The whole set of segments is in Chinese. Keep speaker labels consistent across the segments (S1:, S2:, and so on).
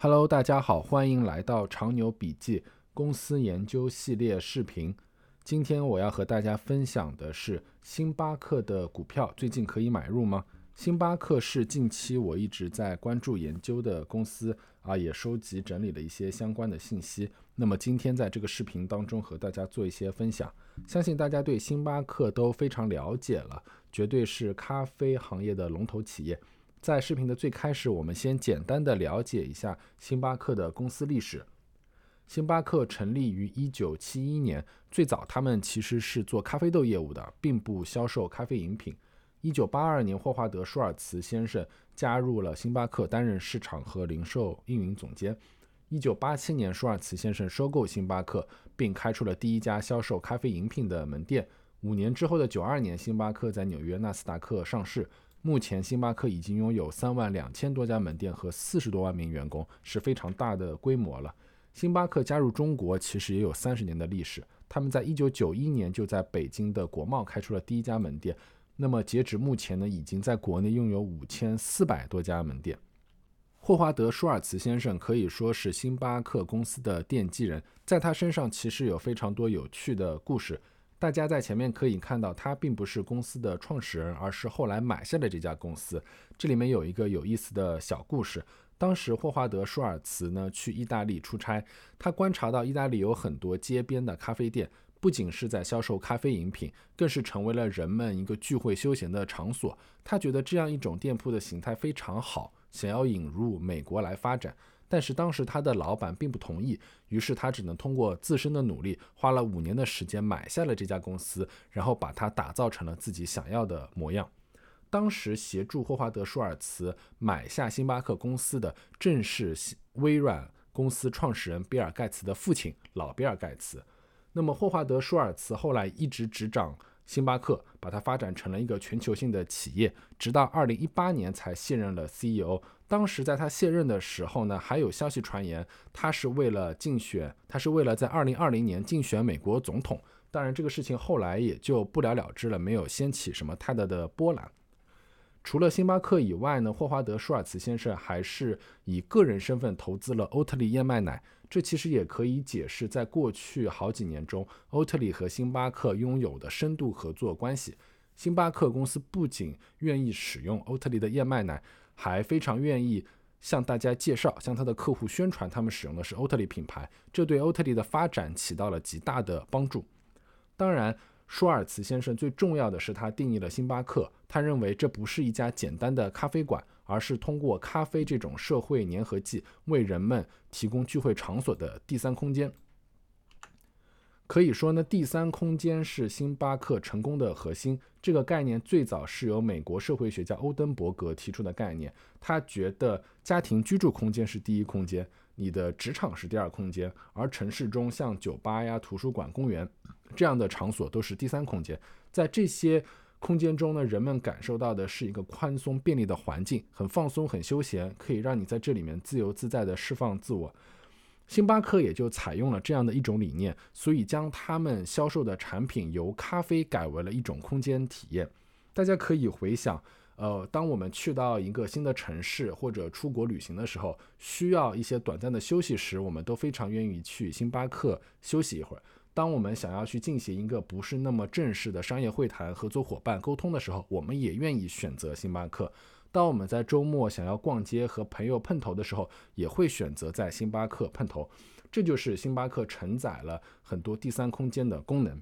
S1: Hello，大家好，欢迎来到长牛笔记公司研究系列视频。今天我要和大家分享的是星巴克的股票，最近可以买入吗？星巴克是近期我一直在关注研究的公司啊，也收集整理了一些相关的信息。那么今天在这个视频当中和大家做一些分享，相信大家对星巴克都非常了解了，绝对是咖啡行业的龙头企业。在视频的最开始，我们先简单的了解一下星巴克的公司历史。星巴克成立于一九七一年，最早他们其实是做咖啡豆业务的，并不销售咖啡饮品。一九八二年，霍华德·舒尔茨先生加入了星巴克，担任市场和零售运营总监。一九八七年，舒尔茨先生收购星巴克，并开出了第一家销售咖啡饮品的门店。五年之后的九二年，星巴克在纽约纳斯达克上市。目前，星巴克已经拥有三万两千多家门店和四十多万名员工，是非常大的规模了。星巴克加入中国其实也有三十年的历史，他们在一九九一年就在北京的国贸开出了第一家门店。那么截止目前呢，已经在国内拥有五千四百多家门店。霍华德·舒尔茨先生可以说是星巴克公司的奠基人，在他身上其实有非常多有趣的故事。大家在前面可以看到，他并不是公司的创始人，而是后来买下了这家公司。这里面有一个有意思的小故事。当时霍华德·舒尔茨呢去意大利出差，他观察到意大利有很多街边的咖啡店，不仅是在销售咖啡饮品，更是成为了人们一个聚会休闲的场所。他觉得这样一种店铺的形态非常好，想要引入美国来发展。但是当时他的老板并不同意，于是他只能通过自身的努力，花了五年的时间买下了这家公司，然后把它打造成了自己想要的模样。当时协助霍华德·舒尔茨买下星巴克公司的，正是微软公司创始人比尔·盖茨的父亲老比尔·盖茨。那么霍华德·舒尔茨后来一直执掌星巴克，把它发展成了一个全球性的企业，直到二零一八年才卸任了 CEO。当时在他卸任的时候呢，还有消息传言，他是为了竞选，他是为了在二零二零年竞选美国总统。当然，这个事情后来也就不了了之了，没有掀起什么太大的波澜。除了星巴克以外呢，霍华德·舒尔茨先生还是以个人身份投资了欧特利燕麦奶。这其实也可以解释，在过去好几年中，欧特利和星巴克拥有的深度合作关系。星巴克公司不仅愿意使用欧特利的燕麦奶。还非常愿意向大家介绍，向他的客户宣传，他们使用的是欧特利品牌，这对欧特利的发展起到了极大的帮助。当然，舒尔茨先生最重要的是，他定义了星巴克，他认为这不是一家简单的咖啡馆，而是通过咖啡这种社会粘合剂，为人们提供聚会场所的第三空间。可以说呢，第三空间是星巴克成功的核心。这个概念最早是由美国社会学家欧登伯格提出的概念。他觉得家庭居住空间是第一空间，你的职场是第二空间，而城市中像酒吧呀、图书馆、公园这样的场所都是第三空间。在这些空间中呢，人们感受到的是一个宽松便利的环境，很放松、很休闲，可以让你在这里面自由自在地释放自我。星巴克也就采用了这样的一种理念，所以将他们销售的产品由咖啡改为了一种空间体验。大家可以回想，呃，当我们去到一个新的城市或者出国旅行的时候，需要一些短暂的休息时，我们都非常愿意去星巴克休息一会儿。当我们想要去进行一个不是那么正式的商业会谈、合作伙伴沟通的时候，我们也愿意选择星巴克。当我们在周末想要逛街和朋友碰头的时候，也会选择在星巴克碰头。这就是星巴克承载了很多第三空间的功能。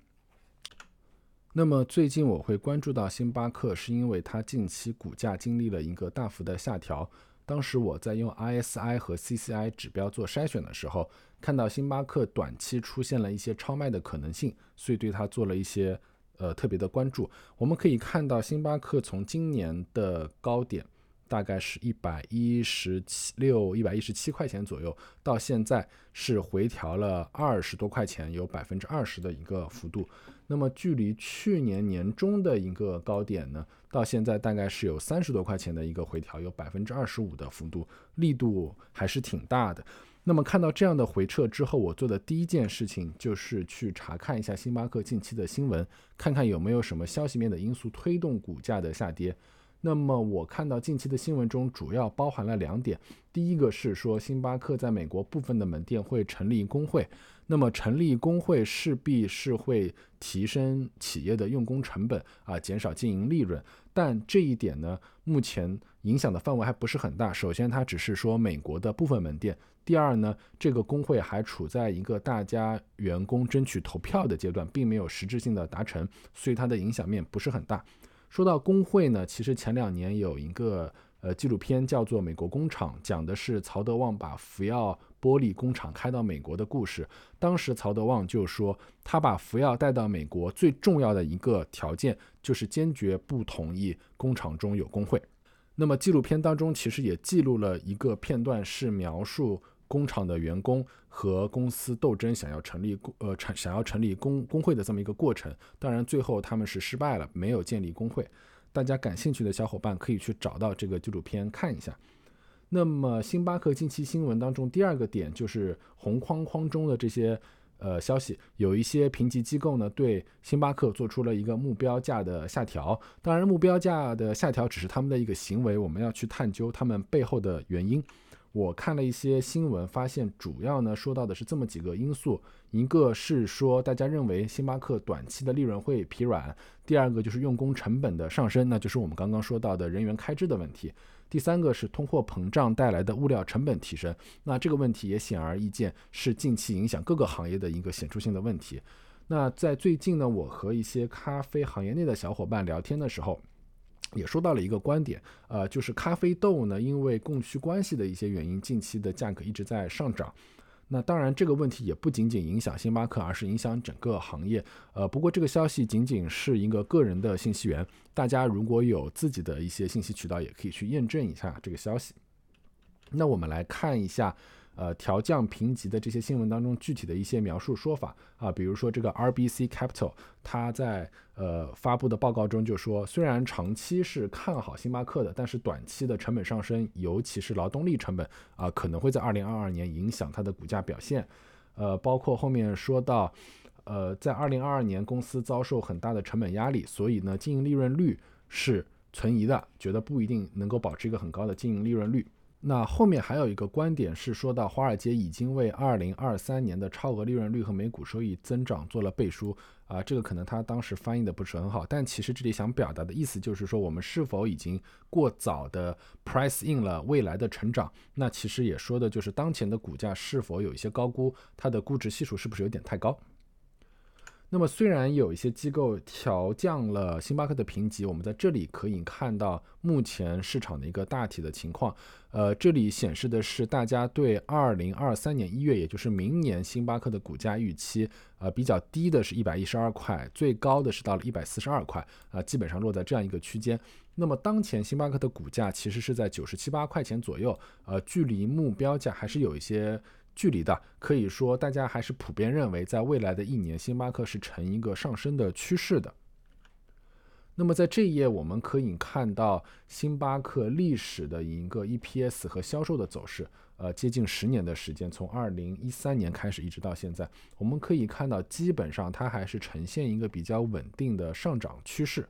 S1: 那么最近我会关注到星巴克，是因为它近期股价经历了一个大幅的下调。当时我在用 ISI 和 CCI 指标做筛选的时候，看到星巴克短期出现了一些超卖的可能性，所以对它做了一些。呃，特别的关注，我们可以看到，星巴克从今年的高点，大概是一百一十七六、一百一十七块钱左右，到现在是回调了二十多块钱，有百分之二十的一个幅度。那么，距离去年年中的一个高点呢，到现在大概是有三十多块钱的一个回调，有百分之二十五的幅度，力度还是挺大的。那么看到这样的回撤之后，我做的第一件事情就是去查看一下星巴克近期的新闻，看看有没有什么消息面的因素推动股价的下跌。那么我看到近期的新闻中主要包含了两点，第一个是说星巴克在美国部分的门店会成立工会，那么成立工会势必是会提升企业的用工成本啊，减少经营利润。但这一点呢，目前影响的范围还不是很大。首先，它只是说美国的部分门店；第二呢，这个工会还处在一个大家员工争取投票的阶段，并没有实质性的达成，所以它的影响面不是很大。说到工会呢，其实前两年有一个呃纪录片叫做《美国工厂》，讲的是曹德旺把福耀玻璃工厂开到美国的故事。当时曹德旺就说，他把福耀带到美国最重要的一个条件就是坚决不同意工厂中有工会。那么纪录片当中其实也记录了一个片段，是描述。工厂的员工和公司斗争，想要成立呃成想要成立工工会的这么一个过程，当然最后他们是失败了，没有建立工会。大家感兴趣的小伙伴可以去找到这个纪录片看一下。那么星巴克近期新闻当中第二个点就是红框框中的这些呃消息，有一些评级机构呢对星巴克做出了一个目标价的下调，当然目标价的下调只是他们的一个行为，我们要去探究他们背后的原因。我看了一些新闻，发现主要呢说到的是这么几个因素：一个是说大家认为星巴克短期的利润会疲软；第二个就是用工成本的上升，那就是我们刚刚说到的人员开支的问题；第三个是通货膨胀带来的物料成本提升。那这个问题也显而易见是近期影响各个行业的一个显著性的问题。那在最近呢，我和一些咖啡行业内的小伙伴聊天的时候。也说到了一个观点，呃，就是咖啡豆呢，因为供需关系的一些原因，近期的价格一直在上涨。那当然，这个问题也不仅仅影响星巴克，而是影响整个行业。呃，不过这个消息仅仅是一个个人的信息源，大家如果有自己的一些信息渠道，也可以去验证一下这个消息。那我们来看一下。呃，调降评级的这些新闻当中，具体的一些描述说法啊，比如说这个 RBC Capital，它在呃发布的报告中就说，虽然长期是看好星巴克的，但是短期的成本上升，尤其是劳动力成本啊，可能会在2022年影响它的股价表现。呃，包括后面说到，呃，在2022年公司遭受很大的成本压力，所以呢，经营利润率是存疑的，觉得不一定能够保持一个很高的经营利润率。那后面还有一个观点是说到，华尔街已经为二零二三年的超额利润率和每股收益增长做了背书啊，这个可能他当时翻译的不是很好，但其实这里想表达的意思就是说，我们是否已经过早的 price in 了未来的成长？那其实也说的就是当前的股价是否有一些高估，它的估值系数是不是有点太高？那么，虽然有一些机构调降了星巴克的评级，我们在这里可以看到目前市场的一个大体的情况。呃，这里显示的是大家对二零二三年一月，也就是明年星巴克的股价预期。呃，比较低的是一百一十二块，最高的是到了一百四十二块，啊，基本上落在这样一个区间。那么当前星巴克的股价其实是在九十七八块钱左右，呃，距离目标价还是有一些。距离的，可以说大家还是普遍认为，在未来的一年，星巴克是呈一个上升的趋势的。那么在这一页，我们可以看到星巴克历史的一个 EPS 和销售的走势，呃，接近十年的时间，从二零一三年开始一直到现在，我们可以看到，基本上它还是呈现一个比较稳定的上涨趋势。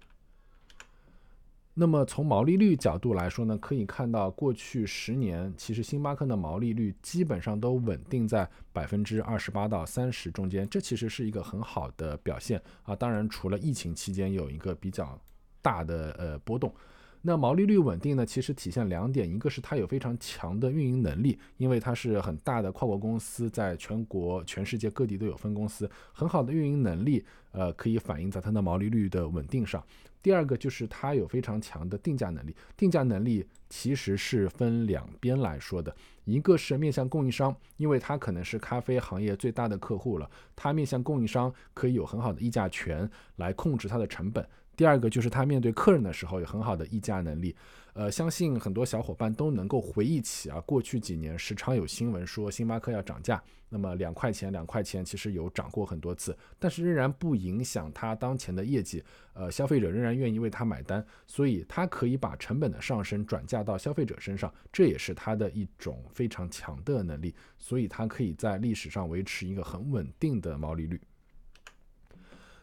S1: 那么从毛利率角度来说呢，可以看到过去十年，其实星巴克的毛利率基本上都稳定在百分之二十八到三十中间，这其实是一个很好的表现啊。当然，除了疫情期间有一个比较大的呃波动。那毛利率稳定呢，其实体现两点，一个是它有非常强的运营能力，因为它是很大的跨国公司，在全国、全世界各地都有分公司，很好的运营能力，呃，可以反映在它的毛利率的稳定上。第二个就是它有非常强的定价能力，定价能力其实是分两边来说的，一个是面向供应商，因为它可能是咖啡行业最大的客户了，它面向供应商可以有很好的议价权来控制它的成本。第二个就是他面对客人的时候有很好的议价能力，呃，相信很多小伙伴都能够回忆起啊，过去几年时常有新闻说星巴克要涨价，那么两块钱两块钱其实有涨过很多次，但是仍然不影响它当前的业绩，呃，消费者仍然愿意为它买单，所以它可以把成本的上升转嫁到消费者身上，这也是它的一种非常强的能力，所以它可以在历史上维持一个很稳定的毛利率。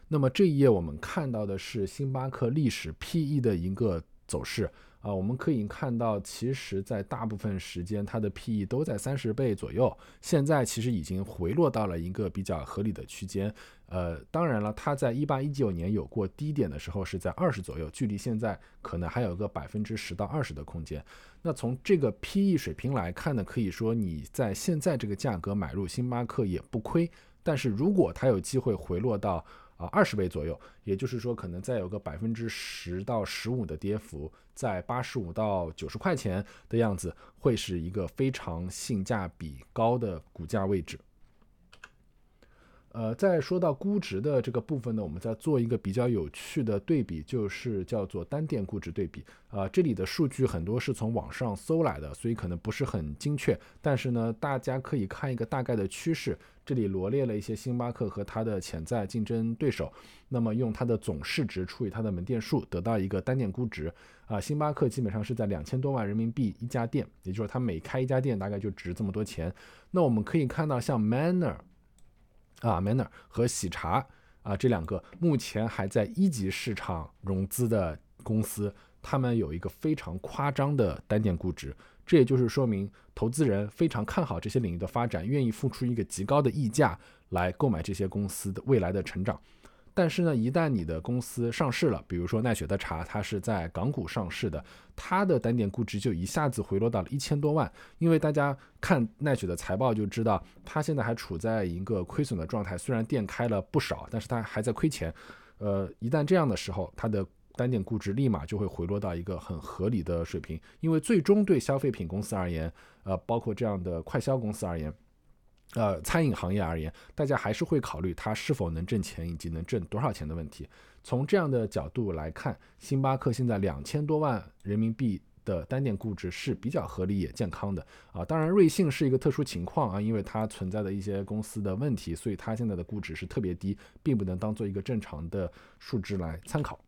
S1: 那么这一页我们看到的是星巴克历史 PE 的一个走势啊，我们可以看到，其实在大部分时间它的 PE 都在三十倍左右，现在其实已经回落到了一个比较合理的区间。呃，当然了，它在一八一九年有过低点的时候是在二十左右，距离现在可能还有个百分之十到二十的空间。那从这个 PE 水平来看呢，可以说你在现在这个价格买入星巴克也不亏。但是如果它有机会回落到啊二十倍左右，也就是说可能再有个百分之十到十五的跌幅，在八十五到九十块钱的样子，会是一个非常性价比高的股价位置。呃，在说到估值的这个部分呢，我们再做一个比较有趣的对比，就是叫做单店估值对比。啊，这里的数据很多是从网上搜来的，所以可能不是很精确。但是呢，大家可以看一个大概的趋势。这里罗列了一些星巴克和它的潜在竞争对手，那么用它的总市值除以它的门店数，得到一个单店估值。啊，星巴克基本上是在两千多万人民币一家店，也就是说它每开一家店大概就值这么多钱。那我们可以看到，像 Manner。啊，Manner 和喜茶啊，这两个目前还在一级市场融资的公司，他们有一个非常夸张的单点估值，这也就是说明投资人非常看好这些领域的发展，愿意付出一个极高的溢价来购买这些公司的未来的成长。但是呢，一旦你的公司上市了，比如说奈雪的茶，它是在港股上市的，它的单点估值就一下子回落到了一千多万。因为大家看奈雪的财报就知道，它现在还处在一个亏损的状态，虽然店开了不少，但是它还在亏钱。呃，一旦这样的时候，它的单点估值立马就会回落到一个很合理的水平。因为最终对消费品公司而言，呃，包括这样的快消公司而言。呃，餐饮行业而言，大家还是会考虑它是否能挣钱以及能挣多少钱的问题。从这样的角度来看，星巴克现在两千多万人民币的单店估值是比较合理也健康的啊。当然，瑞幸是一个特殊情况啊，因为它存在的一些公司的问题，所以它现在的估值是特别低，并不能当做一个正常的数值来参考。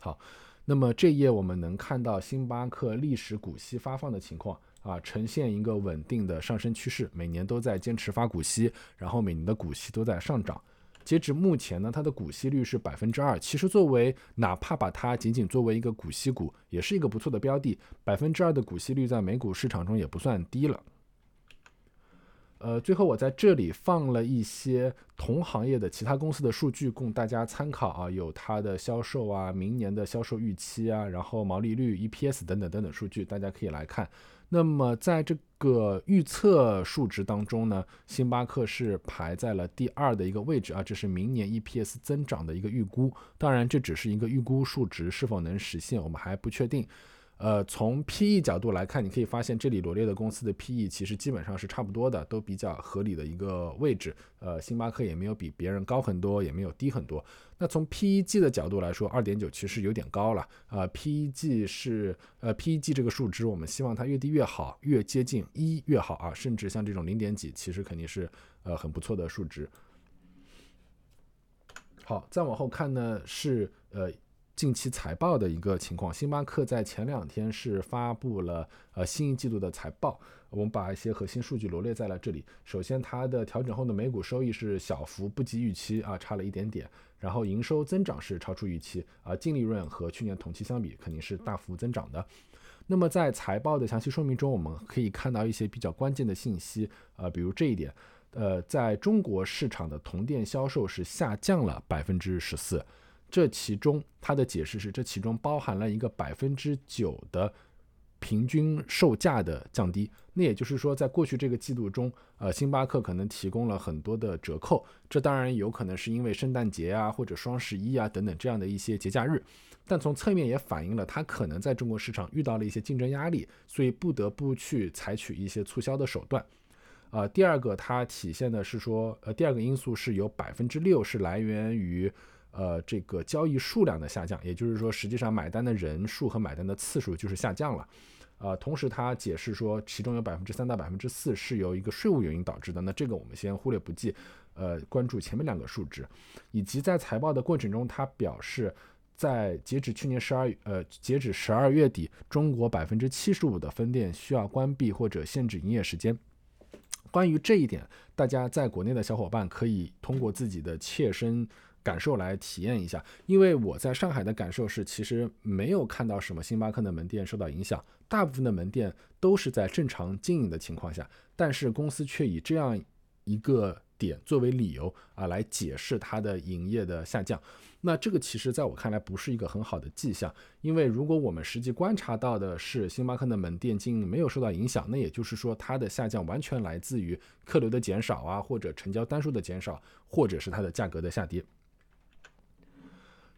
S1: 好，那么这一页我们能看到星巴克历史股息发放的情况。啊，呈现一个稳定的上升趋势，每年都在坚持发股息，然后每年的股息都在上涨。截止目前呢，它的股息率是百分之二。其实作为哪怕把它仅仅作为一个股息股，也是一个不错的标的。百分之二的股息率在美股市场中也不算低了。呃，最后我在这里放了一些同行业的其他公司的数据供大家参考啊，有它的销售啊，明年的销售预期啊，然后毛利率、EPS 等等等等数据，大家可以来看。那么在这个预测数值当中呢，星巴克是排在了第二的一个位置啊，这是明年 EPS 增长的一个预估。当然，这只是一个预估数值，是否能实现，我们还不确定。呃，从 PE 角度来看，你可以发现这里罗列的公司的 PE 其实基本上是差不多的，都比较合理的一个位置。呃，星巴克也没有比别人高很多，也没有低很多。那从 PEG 的角度来说，二点九其实有点高了啊。PEG 是呃 PEG 这个数值，我们希望它越低越好，越接近一越好啊。甚至像这种零点几，其实肯定是呃很不错的数值。好，再往后看呢是呃。近期财报的一个情况，星巴克在前两天是发布了呃新一季度的财报，我们把一些核心数据罗列在了这里。首先，它的调整后的每股收益是小幅不及预期啊，差了一点点。然后营收增长是超出预期啊，净利润和去年同期相比肯定是大幅增长的。那么在财报的详细说明中，我们可以看到一些比较关键的信息啊，比如这一点，呃，在中国市场的同店销售是下降了百分之十四。这其中，它的解释是，这其中包含了一个百分之九的平均售价的降低。那也就是说，在过去这个季度中，呃，星巴克可能提供了很多的折扣。这当然有可能是因为圣诞节啊，或者双十一啊等等这样的一些节假日。但从侧面也反映了它可能在中国市场遇到了一些竞争压力，所以不得不去采取一些促销的手段。啊，第二个它体现的是说，呃，第二个因素是有百分之六是来源于。呃，这个交易数量的下降，也就是说，实际上买单的人数和买单的次数就是下降了。呃，同时他解释说，其中有百分之三到百分之四是由一个税务原因导致的。那这个我们先忽略不计，呃，关注前面两个数值，以及在财报的过程中，他表示，在截止去年十二呃截止十二月底，中国百分之七十五的分店需要关闭或者限制营业时间。关于这一点，大家在国内的小伙伴可以通过自己的切身。感受来体验一下，因为我在上海的感受是，其实没有看到什么星巴克的门店受到影响，大部分的门店都是在正常经营的情况下，但是公司却以这样一个点作为理由啊来解释它的营业的下降。那这个其实在我看来不是一个很好的迹象，因为如果我们实际观察到的是星巴克的门店经营没有受到影响，那也就是说它的下降完全来自于客流的减少啊，或者成交单数的减少，或者是它的价格的下跌。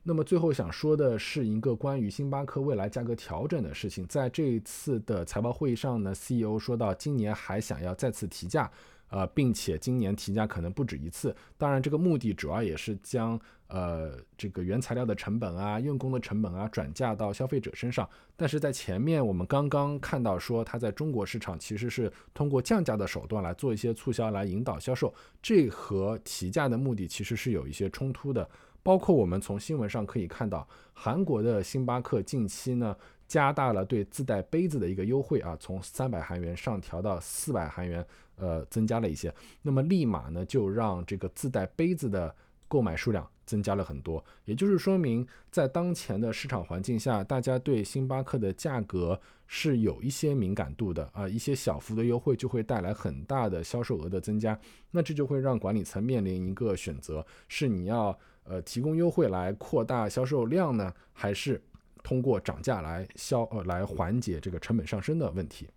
S1: 那么最后想说的是一个关于星巴克未来价格调整的事情，在这一次的财报会议上呢，CEO 说到今年还想要再次提价。呃，并且今年提价可能不止一次。当然，这个目的主要也是将呃这个原材料的成本啊、用工的成本啊转嫁到消费者身上。但是在前面我们刚刚看到说，它在中国市场其实是通过降价的手段来做一些促销来引导销售，这和提价的目的其实是有一些冲突的。包括我们从新闻上可以看到，韩国的星巴克近期呢。加大了对自带杯子的一个优惠啊，从三百韩元上调到四百韩元，呃，增加了一些。那么立马呢，就让这个自带杯子的购买数量增加了很多。也就是说明，在当前的市场环境下，大家对星巴克的价格是有一些敏感度的啊，一些小幅的优惠就会带来很大的销售额的增加。那这就会让管理层面临一个选择：是你要呃提供优惠来扩大销售量呢，还是？通过涨价来消呃来缓解这个成本上升的问题。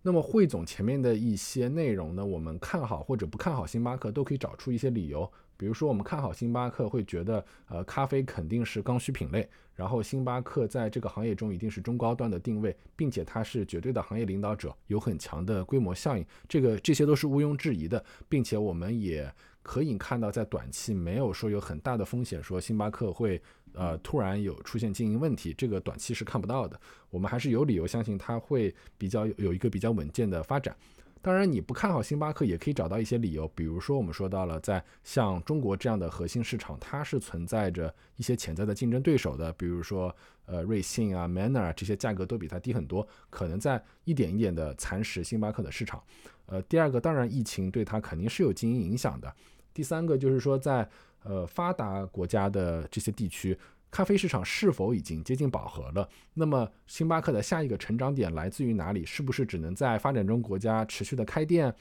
S1: 那么汇总前面的一些内容呢，我们看好或者不看好星巴克都可以找出一些理由。比如说，我们看好星巴克，会觉得呃咖啡肯定是刚需品类，然后星巴克在这个行业中一定是中高端的定位，并且它是绝对的行业领导者，有很强的规模效应，这个这些都是毋庸置疑的，并且我们也可以看到，在短期没有说有很大的风险，说星巴克会。呃，突然有出现经营问题，这个短期是看不到的。我们还是有理由相信它会比较有一个比较稳健的发展。当然，你不看好星巴克，也可以找到一些理由，比如说我们说到了，在像中国这样的核心市场，它是存在着一些潜在的竞争对手的，比如说呃瑞幸啊、Manner 啊这些价格都比它低很多，可能在一点一点的蚕食星巴克的市场。呃，第二个，当然疫情对它肯定是有经营影响的。第三个就是说在。呃，发达国家的这些地区，咖啡市场是否已经接近饱和了？那么，星巴克的下一个成长点来自于哪里？是不是只能在发展中国家持续的开店？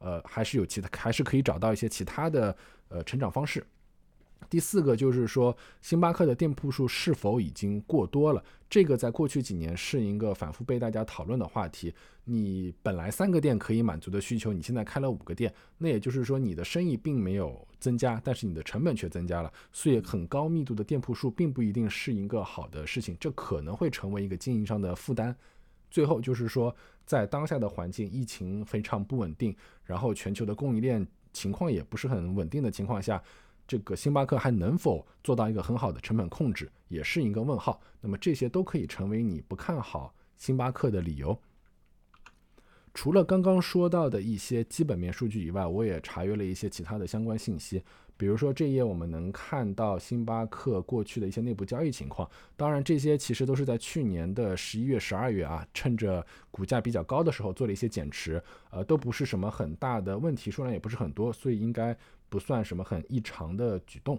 S1: 呃，还是有其他，还是可以找到一些其他的呃成长方式？第四个就是说，星巴克的店铺数是否已经过多了？这个在过去几年是一个反复被大家讨论的话题。你本来三个店可以满足的需求，你现在开了五个店，那也就是说你的生意并没有增加，但是你的成本却增加了。所以很高密度的店铺数并不一定是一个好的事情，这可能会成为一个经营上的负担。最后就是说，在当下的环境，疫情非常不稳定，然后全球的供应链情况也不是很稳定的情况下。这个星巴克还能否做到一个很好的成本控制，也是一个问号。那么这些都可以成为你不看好星巴克的理由。除了刚刚说到的一些基本面数据以外，我也查阅了一些其他的相关信息。比如说这页我们能看到星巴克过去的一些内部交易情况。当然，这些其实都是在去年的十一月、十二月啊，趁着股价比较高的时候做了一些减持，呃，都不是什么很大的问题，数量也不是很多，所以应该。不算什么很异常的举动。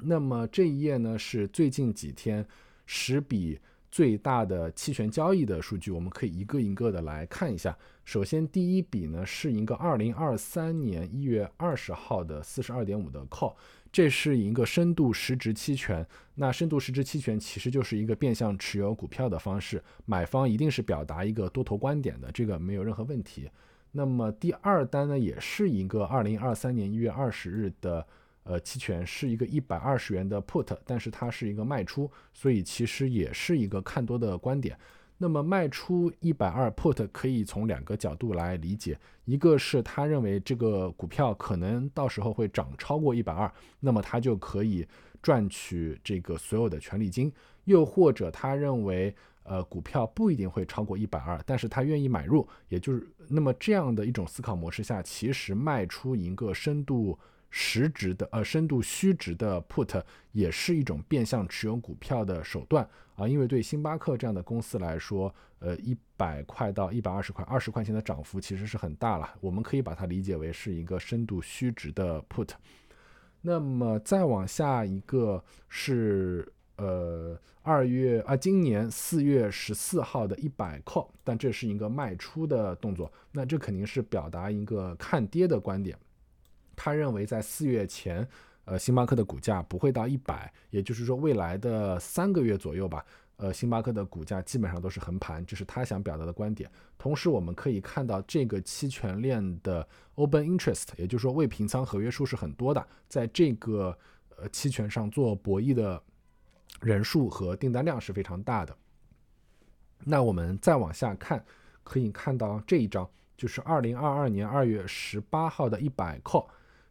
S1: 那么这一页呢，是最近几天十笔最大的期权交易的数据，我们可以一个一个的来看一下。首先，第一笔呢是一个二零二三年一月二十号的四十二点五的 call，这是一个深度实值期权。那深度实值期权其实就是一个变相持有股票的方式，买方一定是表达一个多头观点的，这个没有任何问题。那么第二单呢，也是一个二零二三年一月二十日的呃期权，是一个一百二十元的 put，但是它是一个卖出，所以其实也是一个看多的观点。那么卖出一百二 put 可以从两个角度来理解，一个是他认为这个股票可能到时候会涨超过一百二，那么他就可以赚取这个所有的权利金，又或者他认为。呃，股票不一定会超过一百二，但是他愿意买入，也就是那么这样的一种思考模式下，其实卖出一个深度实值的呃深度虚值的 put，也是一种变相持有股票的手段啊。因为对星巴克这样的公司来说，呃，一百块到一百二十块，二十块钱的涨幅其实是很大了，我们可以把它理解为是一个深度虚值的 put。那么再往下一个是呃二月啊，今年四月十四号的一百 call，但这是一个卖出的动作，那这肯定是表达一个看跌的观点。他认为在四月前，呃，星巴克的股价不会到一百，也就是说未来的三个月左右吧。呃，星巴克的股价基本上都是横盘，这是他想表达的观点。同时，我们可以看到这个期权链的 open interest，也就是说未平仓合约数是很多的，在这个呃期权上做博弈的人数和订单量是非常大的。那我们再往下看，可以看到这一张，就是二零二二年二月十八号的一百 call。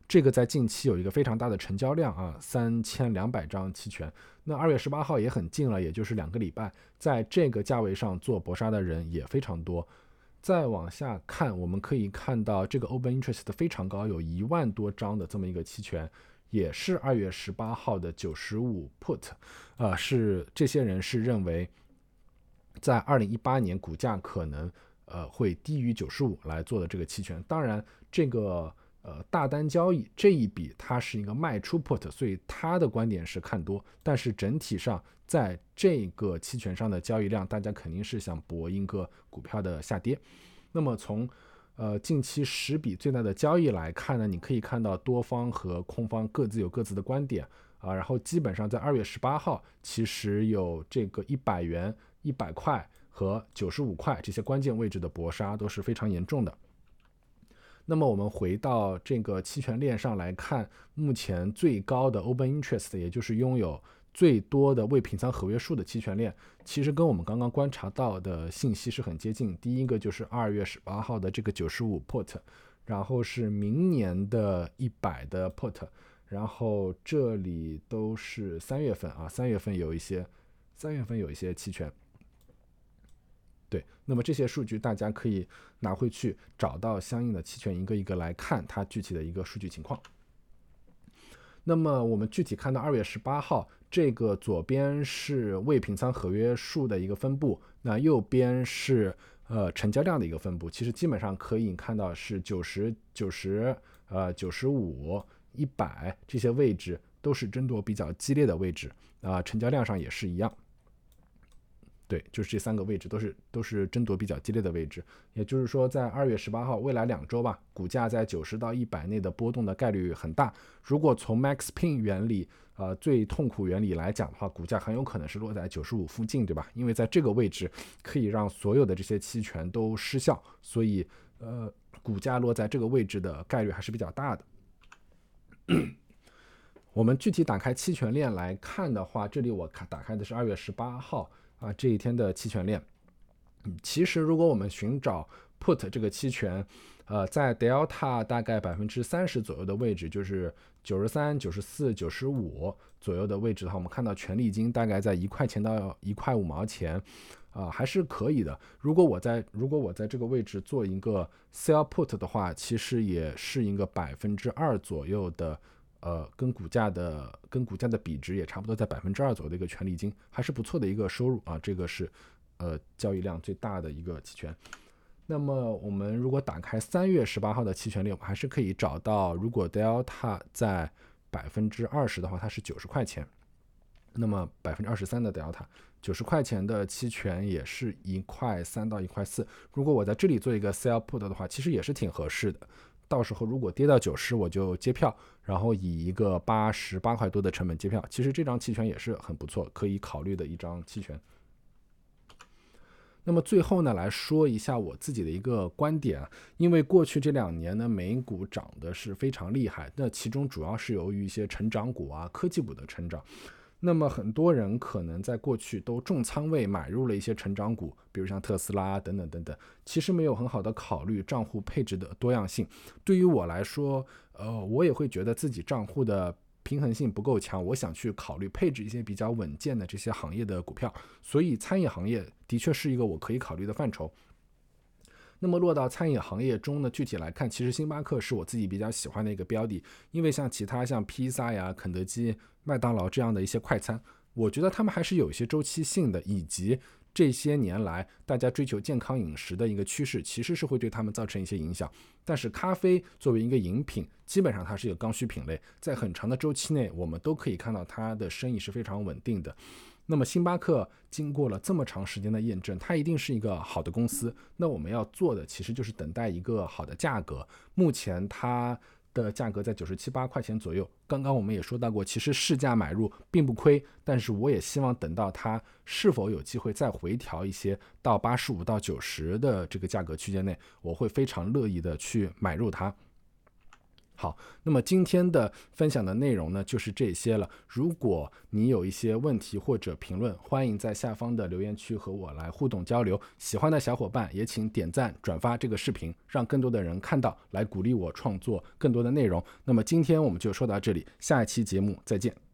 S1: 这个在近期有一个非常大的成交量啊，三千两百张期权。那二月十八号也很近了，也就是两个礼拜，在这个价位上做搏杀的人也非常多。再往下看，我们可以看到这个 open interest 非常高，有一万多张的这么一个期权，也是二月十八号的九十五 put，啊，是这些人是认为在二零一八年股价可能呃会低于九十五来做的这个期权。当然这个。呃，大单交易这一笔它是一个卖出 put，所以他的观点是看多。但是整体上，在这个期权上的交易量，大家肯定是想博一个股票的下跌。那么从呃近期十笔最大的交易来看呢，你可以看到多方和空方各自有各自的观点啊。然后基本上在二月十八号，其实有这个一百元、一百块和九十五块这些关键位置的搏杀都是非常严重的。那么我们回到这个期权链上来看，目前最高的 open interest，也就是拥有最多的未平仓合约数的期权链，其实跟我们刚刚观察到的信息是很接近。第一个就是二月十八号的这个九十五 put，然后是明年的一百的 put，然后这里都是三月份啊，三月份有一些，三月份有一些期权。对，那么这些数据大家可以拿回去找到相应的期权，一个一个来看它具体的一个数据情况。那么我们具体看到二月十八号，这个左边是未平仓合约数的一个分布，那右边是呃成交量的一个分布。其实基本上可以看到是九十九十呃九十五一百这些位置都是争夺比较激烈的位置啊，成交量上也是一样。对，就是这三个位置都是都是争夺比较激烈的位置，也就是说，在二月十八号未来两周吧，股价在九十到一百内的波动的概率很大。如果从 Max Pin 原理，呃，最痛苦原理来讲的话，股价很有可能是落在九十五附近，对吧？因为在这个位置可以让所有的这些期权都失效，所以呃，股价落在这个位置的概率还是比较大的。我们具体打开期权链来看的话，这里我看打开的是二月十八号。啊，这一天的期权链，嗯，其实如果我们寻找 put 这个期权，呃，在 delta 大概百分之三十左右的位置，就是九十三、九十四、九十五左右的位置的话，我们看到权利金大概在一块钱到一块五毛钱，啊，还是可以的。如果我在如果我在这个位置做一个 sell put 的话，其实也是一个百分之二左右的。呃，跟股价的跟股价的比值也差不多，在百分之二左右的一个权利金，还是不错的一个收入啊。这个是呃交易量最大的一个期权。那么我们如果打开三月十八号的期权链，我们还是可以找到，如果 delta 在百分之二十的话，它是九十块钱。那么百分之二十三的 delta，九十块钱的期权也是一块三到一块四。如果我在这里做一个 sell put 的话，其实也是挺合适的。到时候如果跌到九十，我就接票，然后以一个八十八块多的成本接票。其实这张期权也是很不错，可以考虑的一张期权。那么最后呢，来说一下我自己的一个观点，因为过去这两年呢，美股涨的是非常厉害，那其中主要是由于一些成长股啊、科技股的成长。那么很多人可能在过去都重仓位买入了一些成长股，比如像特斯拉等等等等，其实没有很好的考虑账户配置的多样性。对于我来说，呃，我也会觉得自己账户的平衡性不够强，我想去考虑配置一些比较稳健的这些行业的股票。所以餐饮行业的确是一个我可以考虑的范畴。那么落到餐饮行业中呢，具体来看，其实星巴克是我自己比较喜欢的一个标的，因为像其他像披萨呀、肯德基。麦当劳这样的一些快餐，我觉得他们还是有一些周期性的，以及这些年来大家追求健康饮食的一个趋势，其实是会对他们造成一些影响。但是咖啡作为一个饮品，基本上它是一个刚需品类，在很长的周期内，我们都可以看到它的生意是非常稳定的。那么星巴克经过了这么长时间的验证，它一定是一个好的公司。那我们要做的其实就是等待一个好的价格。目前它的价格在九十七八块钱左右。刚刚我们也说到过，其实市价买入并不亏。但是我也希望等到它是否有机会再回调一些到八十五到九十的这个价格区间内，我会非常乐意的去买入它。好，那么今天的分享的内容呢，就是这些了。如果你有一些问题或者评论，欢迎在下方的留言区和我来互动交流。喜欢的小伙伴也请点赞转发这个视频，让更多的人看到，来鼓励我创作更多的内容。那么今天我们就说到这里，下一期节目再见。